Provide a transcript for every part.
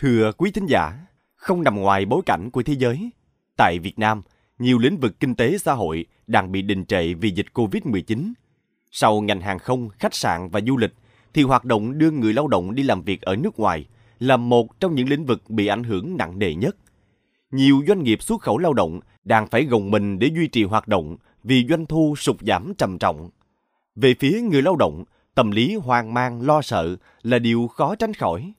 Thưa quý thính giả, không nằm ngoài bối cảnh của thế giới, tại Việt Nam, nhiều lĩnh vực kinh tế xã hội đang bị đình trệ vì dịch Covid-19. Sau ngành hàng không, khách sạn và du lịch, thì hoạt động đưa người lao động đi làm việc ở nước ngoài là một trong những lĩnh vực bị ảnh hưởng nặng nề nhất. Nhiều doanh nghiệp xuất khẩu lao động đang phải gồng mình để duy trì hoạt động vì doanh thu sụt giảm trầm trọng. Về phía người lao động, tâm lý hoang mang lo sợ là điều khó tránh khỏi.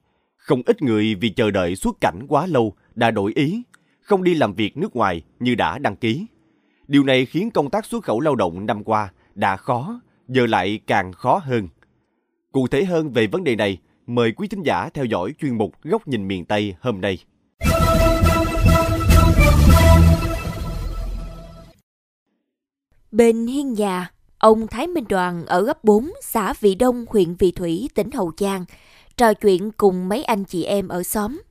Không ít người vì chờ đợi xuất cảnh quá lâu đã đổi ý, không đi làm việc nước ngoài như đã đăng ký. Điều này khiến công tác xuất khẩu lao động năm qua đã khó, giờ lại càng khó hơn. Cụ thể hơn về vấn đề này, mời quý thính giả theo dõi chuyên mục Góc nhìn miền Tây hôm nay. Bên hiên nhà, ông Thái Minh Đoàn ở ấp 4, xã Vị Đông, huyện Vị Thủy, tỉnh Hậu Giang, trò chuyện cùng mấy anh chị em ở xóm.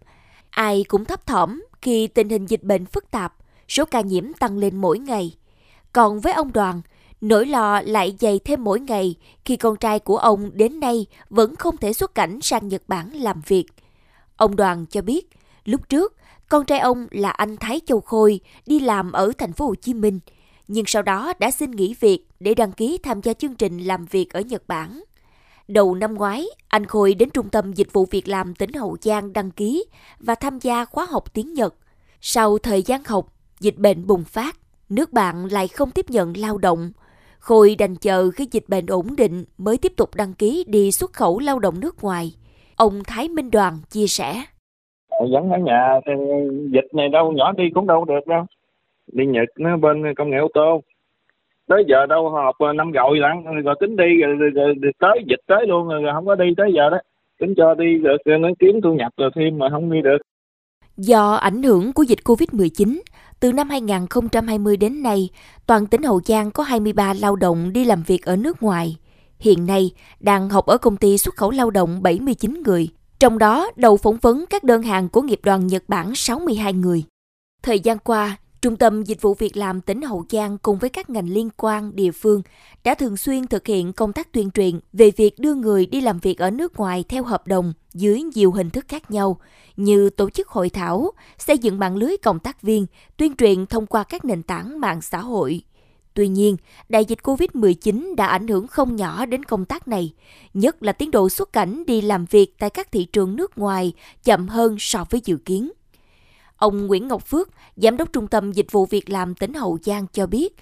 Ai cũng thấp thỏm khi tình hình dịch bệnh phức tạp, số ca nhiễm tăng lên mỗi ngày. Còn với ông Đoàn, nỗi lo lại dày thêm mỗi ngày khi con trai của ông đến nay vẫn không thể xuất cảnh sang Nhật Bản làm việc. Ông Đoàn cho biết, lúc trước, con trai ông là anh Thái Châu Khôi đi làm ở thành phố Hồ Chí Minh, nhưng sau đó đã xin nghỉ việc để đăng ký tham gia chương trình làm việc ở Nhật Bản. Đầu năm ngoái, anh Khôi đến Trung tâm Dịch vụ Việc làm tỉnh Hậu Giang đăng ký và tham gia khóa học tiếng Nhật. Sau thời gian học, dịch bệnh bùng phát, nước bạn lại không tiếp nhận lao động. Khôi đành chờ khi dịch bệnh ổn định mới tiếp tục đăng ký đi xuất khẩu lao động nước ngoài. Ông Thái Minh Đoàn chia sẻ. Vẫn ở nhà, dịch này đâu nhỏ đi cũng đâu được đâu. Đi Nhật nó bên công nghệ ô tô. Tới giờ đâu họp ờ, năm gọi lắm, rồi tính đi rồi, rồi, rồi, rồi tới dịch tới luôn rồi, rồi không có đi tới giờ đó. Tính cho đi được rồi nó kiếm thu nhập rồi thêm mà không đi được. Do ảnh hưởng của dịch Covid-19, từ năm 2020 đến nay, toàn tỉnh Hậu Giang có 23 lao động đi làm việc ở nước ngoài. Hiện nay, đang học ở công ty xuất khẩu lao động 79 người, trong đó đầu phỏng vấn các đơn hàng của nghiệp đoàn Nhật Bản 62 người. Thời gian qua, Trung tâm Dịch vụ Việc làm tỉnh Hậu Giang cùng với các ngành liên quan địa phương đã thường xuyên thực hiện công tác tuyên truyền về việc đưa người đi làm việc ở nước ngoài theo hợp đồng dưới nhiều hình thức khác nhau, như tổ chức hội thảo, xây dựng mạng lưới cộng tác viên, tuyên truyền thông qua các nền tảng mạng xã hội. Tuy nhiên, đại dịch COVID-19 đã ảnh hưởng không nhỏ đến công tác này, nhất là tiến độ xuất cảnh đi làm việc tại các thị trường nước ngoài chậm hơn so với dự kiến. Ông Nguyễn Ngọc Phước, Giám đốc Trung tâm Dịch vụ Việc làm tỉnh Hậu Giang cho biết,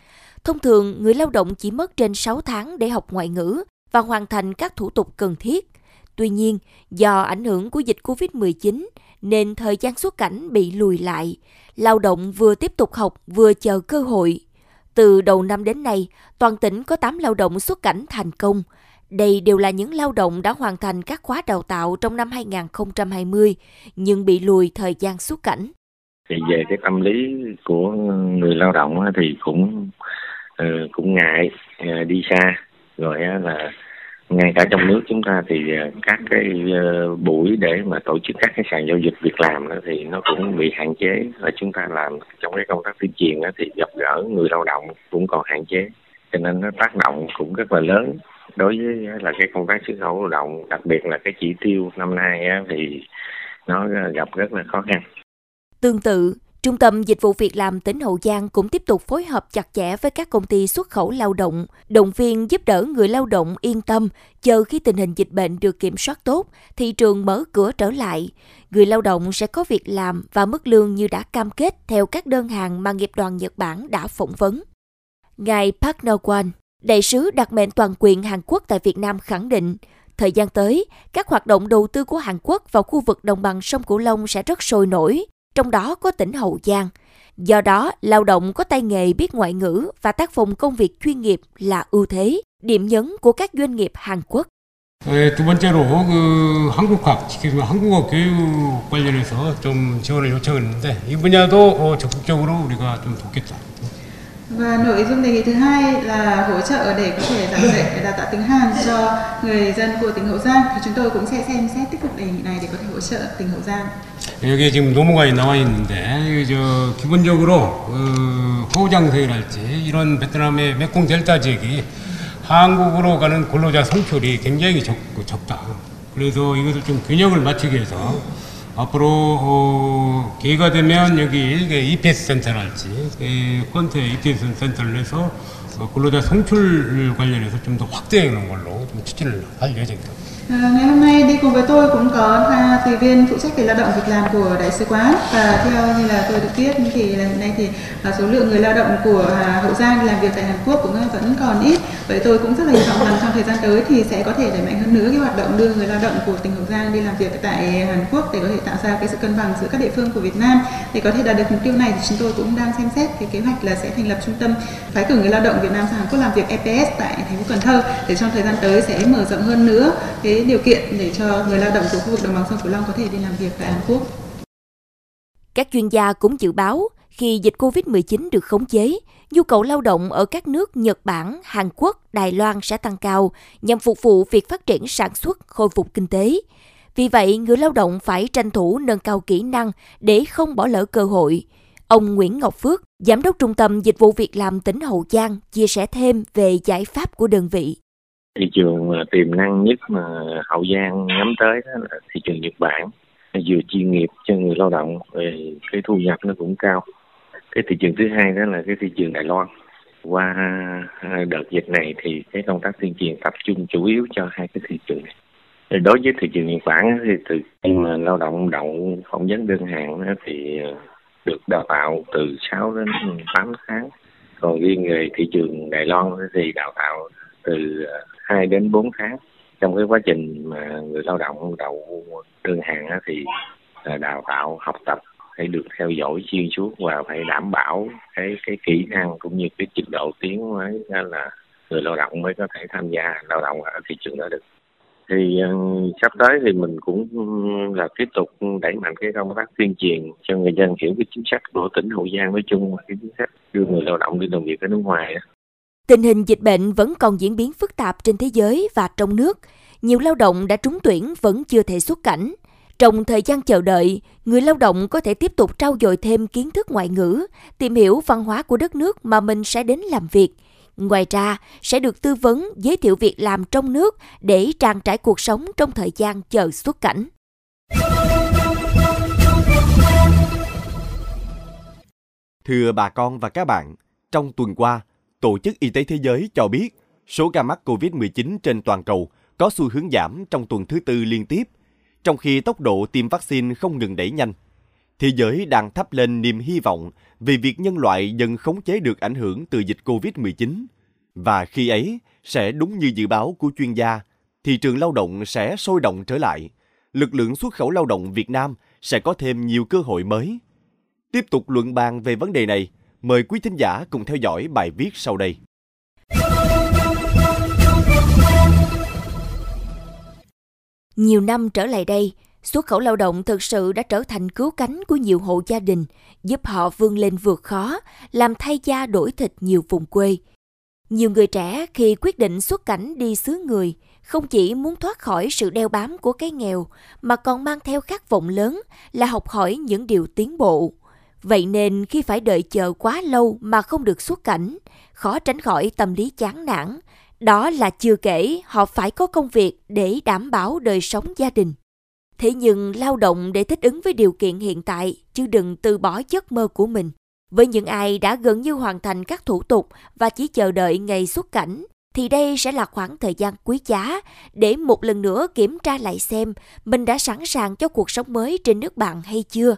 thông thường người lao động chỉ mất trên 6 tháng để học ngoại ngữ và hoàn thành các thủ tục cần thiết. Tuy nhiên, do ảnh hưởng của dịch COVID-19 nên thời gian xuất cảnh bị lùi lại, lao động vừa tiếp tục học vừa chờ cơ hội. Từ đầu năm đến nay, toàn tỉnh có 8 lao động xuất cảnh thành công. Đây đều là những lao động đã hoàn thành các khóa đào tạo trong năm 2020 nhưng bị lùi thời gian xuất cảnh thì về cái tâm lý của người lao động thì cũng ờ, cũng ngại ờ, đi xa. Rồi là ngay cả trong nước chúng ta thì ờ, các cái buổi để mà tổ chức các cái sàn giao dịch việc làm đó thì nó cũng bị hạn chế. Và chúng ta làm trong cái công tác tuyên truyền đó thì gặp gỡ người lao động cũng còn hạn chế. Cho nên nó tác động cũng rất là lớn đối với là cái công tác xuất khẩu lao động, đặc biệt là cái chỉ tiêu năm nay thì nó gặp rất là khó khăn. Tương tự, Trung tâm Dịch vụ Việc làm tỉnh Hậu Giang cũng tiếp tục phối hợp chặt chẽ với các công ty xuất khẩu lao động, động viên giúp đỡ người lao động yên tâm chờ khi tình hình dịch bệnh được kiểm soát tốt, thị trường mở cửa trở lại. Người lao động sẽ có việc làm và mức lương như đã cam kết theo các đơn hàng mà nghiệp đoàn Nhật Bản đã phỏng vấn. Ngài Park No-kwan, đại sứ đặc mệnh toàn quyền Hàn Quốc tại Việt Nam khẳng định, thời gian tới, các hoạt động đầu tư của Hàn Quốc vào khu vực đồng bằng sông Cửu Long sẽ rất sôi nổi trong đó có tỉnh Hậu Giang. Do đó, lao động có tay nghề biết ngoại ngữ và tác phong công việc chuyên nghiệp là ưu thế, điểm nhấn của các doanh nghiệp Hàn Quốc. 두 번째로 그 한국학, 지금 한국어 교육 관련해서 좀 지원을 요청했는데 이 분야도 적극적으로 우리가 좀 돕겠다. Và nội dung đề nghị thứ hai là hỗ trợ để có thể giảng dạy đào tạo tiếng Hàn cho người dân của tỉnh Hậu Giang thì chúng tôi cũng sẽ xem xét tích cực đề nghị này để có thể hỗ trợ tỉnh Hậu Giang. 여기 지금 노무관이 나와 있는데 저 기본적으로 어, 호장세일할지 이런 베트남의 메콩 델타 지역이 한국으로 가는 근로자 성출이 굉장히 적, 적다. 그래서 이것을 좀 균형을 맞추기 위해서 앞으로 어, 기회가 되면 여기 일개 EPS 센터랄지 그 콘테 EPS 센터를 해서 어, 근로자 송출 관련해서 좀 더 확대하는 걸로 좀 추진을 할 예정입니다. À, ngày hôm nay đi cùng với tôi cũng có hai tùy viên phụ trách về lao động việc làm của đại sứ quán và theo như là tôi được biết thì là hiện nay thì ờ, số lượng người lao động của à, Hậu Giang làm việc tại Hàn Quốc cũng ờ, vẫn còn ít. Vậy tôi cũng rất là hy vọng rằng trong thời gian tới thì sẽ có thể đẩy mạnh hơn nữa cái hoạt động đưa người lao động của tỉnh Hậu Giang đi làm việc tại Hàn Quốc để có thể tạo ra cái sự cân bằng giữa các địa phương của Việt Nam. Để có thể đạt được mục tiêu này thì chúng tôi cũng đang xem xét cái kế hoạch là sẽ thành lập trung tâm phái cử người lao động Việt Nam sang Hàn Quốc làm việc EPS tại thành phố Cần Thơ để trong thời gian tới sẽ mở rộng hơn nữa cái cái điều kiện để cho người lao động của khu vực đồng bằng sông Cửu Long có thể đi làm việc tại Hàn Quốc. Các chuyên gia cũng dự báo khi dịch COVID-19 được khống chế, nhu cầu lao động ở các nước Nhật Bản, Hàn Quốc, Đài Loan sẽ tăng cao nhằm phục vụ việc phát triển sản xuất, khôi phục kinh tế. Vì vậy, người lao động phải tranh thủ nâng cao kỹ năng để không bỏ lỡ cơ hội. Ông Nguyễn Ngọc Phước, Giám đốc Trung tâm Dịch vụ Việc làm tỉnh Hậu Giang, chia sẻ thêm về giải pháp của đơn vị thị trường tiềm năng nhất mà hậu giang nhắm tới đó là thị trường nhật bản. Vừa chuyên nghiệp cho người lao động về cái thu nhập nó cũng cao. Cái thị trường thứ hai đó là cái thị trường đài loan. Qua đợt dịch này thì cái công tác tuyên truyền tập trung chủ yếu cho hai cái thị trường này. Đối với thị trường nhật bản thì từ khi mà lao động đậu phỏng vấn đơn hàng thì được đào tạo từ 6 đến 8 tháng. Còn riêng về thị trường đài loan thì đào tạo từ à, 2 đến 4 tháng trong cái quá trình mà người lao động đậu đơn hàng thì à, đào tạo, học tập phải được theo dõi xuyên suốt và phải đảm bảo cái cái kỹ năng cũng như cái trình độ tiếng mới là người lao động mới có thể tham gia lao động ở thị trường đó được thì à, sắp tới thì mình cũng là tiếp tục đẩy mạnh cái công tác tuyên truyền cho người dân hiểu cái chính sách của tỉnh Hậu Giang nói chung và cái chính sách đưa người lao động đi làm việc ở nước ngoài đó. Tình hình dịch bệnh vẫn còn diễn biến phức tạp trên thế giới và trong nước. Nhiều lao động đã trúng tuyển vẫn chưa thể xuất cảnh. Trong thời gian chờ đợi, người lao động có thể tiếp tục trau dồi thêm kiến thức ngoại ngữ, tìm hiểu văn hóa của đất nước mà mình sẽ đến làm việc. Ngoài ra, sẽ được tư vấn giới thiệu việc làm trong nước để trang trải cuộc sống trong thời gian chờ xuất cảnh. Thưa bà con và các bạn, trong tuần qua, Tổ chức Y tế Thế giới cho biết số ca mắc COVID-19 trên toàn cầu có xu hướng giảm trong tuần thứ tư liên tiếp, trong khi tốc độ tiêm vaccine không ngừng đẩy nhanh. Thế giới đang thắp lên niềm hy vọng về việc nhân loại dần khống chế được ảnh hưởng từ dịch COVID-19. Và khi ấy, sẽ đúng như dự báo của chuyên gia, thị trường lao động sẽ sôi động trở lại. Lực lượng xuất khẩu lao động Việt Nam sẽ có thêm nhiều cơ hội mới. Tiếp tục luận bàn về vấn đề này, Mời quý thính giả cùng theo dõi bài viết sau đây. Nhiều năm trở lại đây, xuất khẩu lao động thực sự đã trở thành cứu cánh của nhiều hộ gia đình, giúp họ vươn lên vượt khó, làm thay da đổi thịt nhiều vùng quê. Nhiều người trẻ khi quyết định xuất cảnh đi xứ người, không chỉ muốn thoát khỏi sự đeo bám của cái nghèo, mà còn mang theo khát vọng lớn là học hỏi những điều tiến bộ. Vậy nên khi phải đợi chờ quá lâu mà không được xuất cảnh, khó tránh khỏi tâm lý chán nản. Đó là chưa kể họ phải có công việc để đảm bảo đời sống gia đình. Thế nhưng lao động để thích ứng với điều kiện hiện tại, chứ đừng từ bỏ giấc mơ của mình. Với những ai đã gần như hoàn thành các thủ tục và chỉ chờ đợi ngày xuất cảnh, thì đây sẽ là khoảng thời gian quý giá để một lần nữa kiểm tra lại xem mình đã sẵn sàng cho cuộc sống mới trên nước bạn hay chưa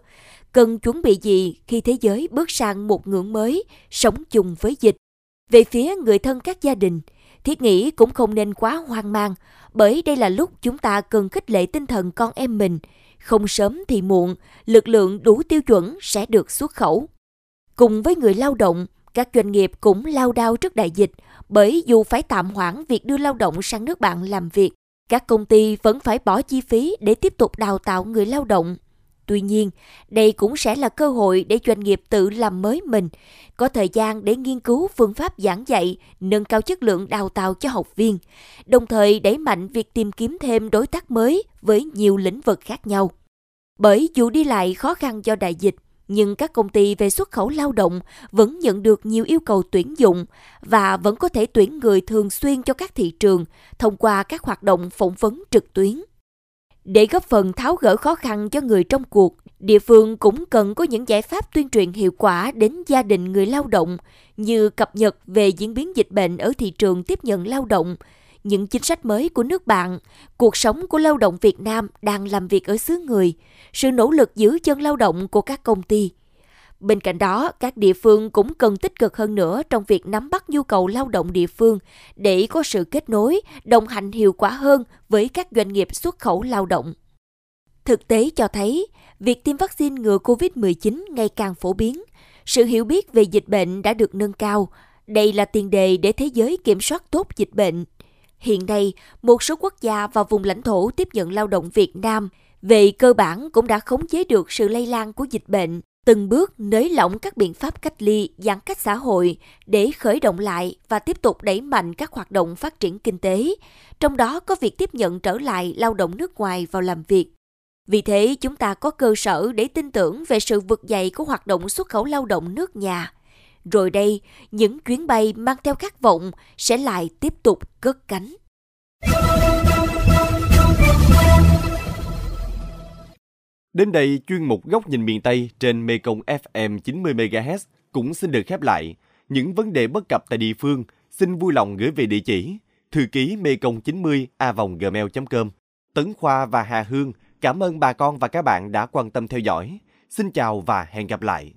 cần chuẩn bị gì khi thế giới bước sang một ngưỡng mới, sống chung với dịch. Về phía người thân các gia đình, thiết nghĩ cũng không nên quá hoang mang, bởi đây là lúc chúng ta cần khích lệ tinh thần con em mình. Không sớm thì muộn, lực lượng đủ tiêu chuẩn sẽ được xuất khẩu. Cùng với người lao động, các doanh nghiệp cũng lao đao trước đại dịch, bởi dù phải tạm hoãn việc đưa lao động sang nước bạn làm việc, các công ty vẫn phải bỏ chi phí để tiếp tục đào tạo người lao động Tuy nhiên, đây cũng sẽ là cơ hội để doanh nghiệp tự làm mới mình, có thời gian để nghiên cứu phương pháp giảng dạy, nâng cao chất lượng đào tạo cho học viên, đồng thời đẩy mạnh việc tìm kiếm thêm đối tác mới với nhiều lĩnh vực khác nhau. Bởi dù đi lại khó khăn do đại dịch, nhưng các công ty về xuất khẩu lao động vẫn nhận được nhiều yêu cầu tuyển dụng và vẫn có thể tuyển người thường xuyên cho các thị trường thông qua các hoạt động phỏng vấn trực tuyến. Để góp phần tháo gỡ khó khăn cho người trong cuộc, địa phương cũng cần có những giải pháp tuyên truyền hiệu quả đến gia đình người lao động như cập nhật về diễn biến dịch bệnh ở thị trường tiếp nhận lao động, những chính sách mới của nước bạn, cuộc sống của lao động Việt Nam đang làm việc ở xứ người, sự nỗ lực giữ chân lao động của các công ty. Bên cạnh đó, các địa phương cũng cần tích cực hơn nữa trong việc nắm bắt nhu cầu lao động địa phương để có sự kết nối, đồng hành hiệu quả hơn với các doanh nghiệp xuất khẩu lao động. Thực tế cho thấy, việc tiêm vaccine ngừa COVID-19 ngày càng phổ biến, sự hiểu biết về dịch bệnh đã được nâng cao. Đây là tiền đề để thế giới kiểm soát tốt dịch bệnh. Hiện nay, một số quốc gia và vùng lãnh thổ tiếp nhận lao động Việt Nam về cơ bản cũng đã khống chế được sự lây lan của dịch bệnh từng bước nới lỏng các biện pháp cách ly, giãn cách xã hội để khởi động lại và tiếp tục đẩy mạnh các hoạt động phát triển kinh tế, trong đó có việc tiếp nhận trở lại lao động nước ngoài vào làm việc. Vì thế, chúng ta có cơ sở để tin tưởng về sự vực dậy của hoạt động xuất khẩu lao động nước nhà. Rồi đây, những chuyến bay mang theo khát vọng sẽ lại tiếp tục cất cánh. Đến đây, chuyên mục Góc nhìn miền Tây trên Mekong FM 90MHz cũng xin được khép lại. Những vấn đề bất cập tại địa phương xin vui lòng gửi về địa chỉ thư ký mekong 90 a gmail.com. Tấn Khoa và Hà Hương cảm ơn bà con và các bạn đã quan tâm theo dõi. Xin chào và hẹn gặp lại.